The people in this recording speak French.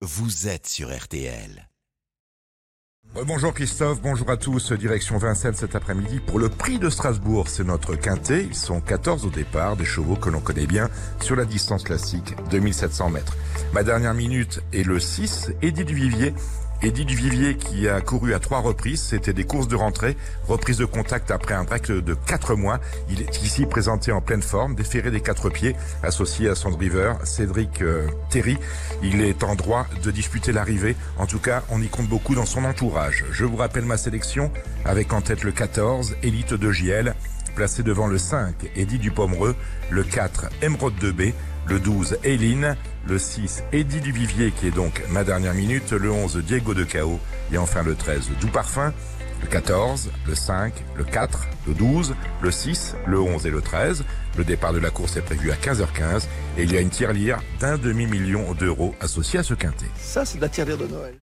vous êtes sur RTL. Bonjour Christophe, bonjour à tous. Direction Vincennes cet après-midi pour le prix de Strasbourg. C'est notre quintet. Ils sont 14 au départ, des chevaux que l'on connaît bien sur la distance classique, 2700 mètres. Ma dernière minute est le 6, Eddie Duvivier. Eddie Duvivier qui a couru à trois reprises, c'était des courses de rentrée, reprise de contact après un break de quatre mois. Il est ici présenté en pleine forme, déféré des quatre pieds, associé à son driver Cédric euh, Terry. Il est en droit de disputer l'arrivée. En tout cas, on y compte beaucoup dans son entourage. Je vous rappelle ma sélection avec en tête le 14, Élite de JL, placé devant le 5, Eddie Dupomereux, le 4, Emeraude 2B, le 12, Eileen, le 6, Eddie Duvivier, qui est donc ma dernière minute, le 11, Diego de Cao, et enfin le 13, Doux Parfum, le 14, le 5, le 4, le 12, le 6, le 11 et le 13. Le départ de la course est prévu à 15h15 et il y a une tirelire d'un demi-million d'euros associée à ce quintet. Ça, c'est de la tirelire de Noël.